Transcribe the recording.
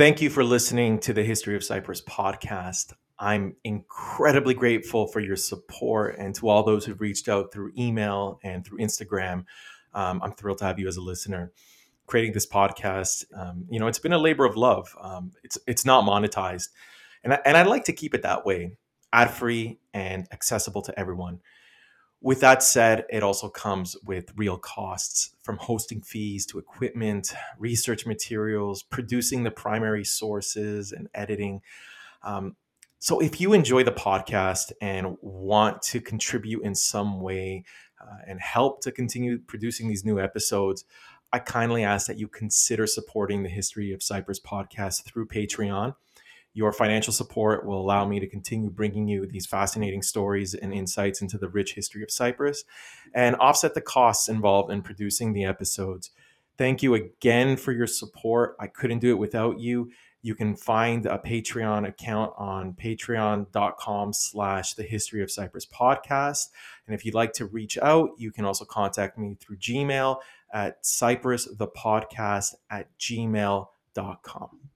Thank you for listening to the History of Cyprus podcast. I'm incredibly grateful for your support and to all those who've reached out through email and through Instagram. Um, I'm thrilled to have you as a listener. Creating this podcast, um, you know, it's been a labor of love. Um, it's it's not monetized, and I, and I'd like to keep it that way, ad free and accessible to everyone. With that said, it also comes with real costs from hosting fees to equipment, research materials, producing the primary sources, and editing. Um, so, if you enjoy the podcast and want to contribute in some way uh, and help to continue producing these new episodes, I kindly ask that you consider supporting the History of Cyprus podcast through Patreon. Your financial support will allow me to continue bringing you these fascinating stories and insights into the rich history of Cyprus and offset the costs involved in producing the episodes. Thank you again for your support. I couldn't do it without you. You can find a Patreon account on patreon.com slash the history of Cyprus podcast. And if you'd like to reach out, you can also contact me through Gmail at cyprusthepodcast at gmail.com.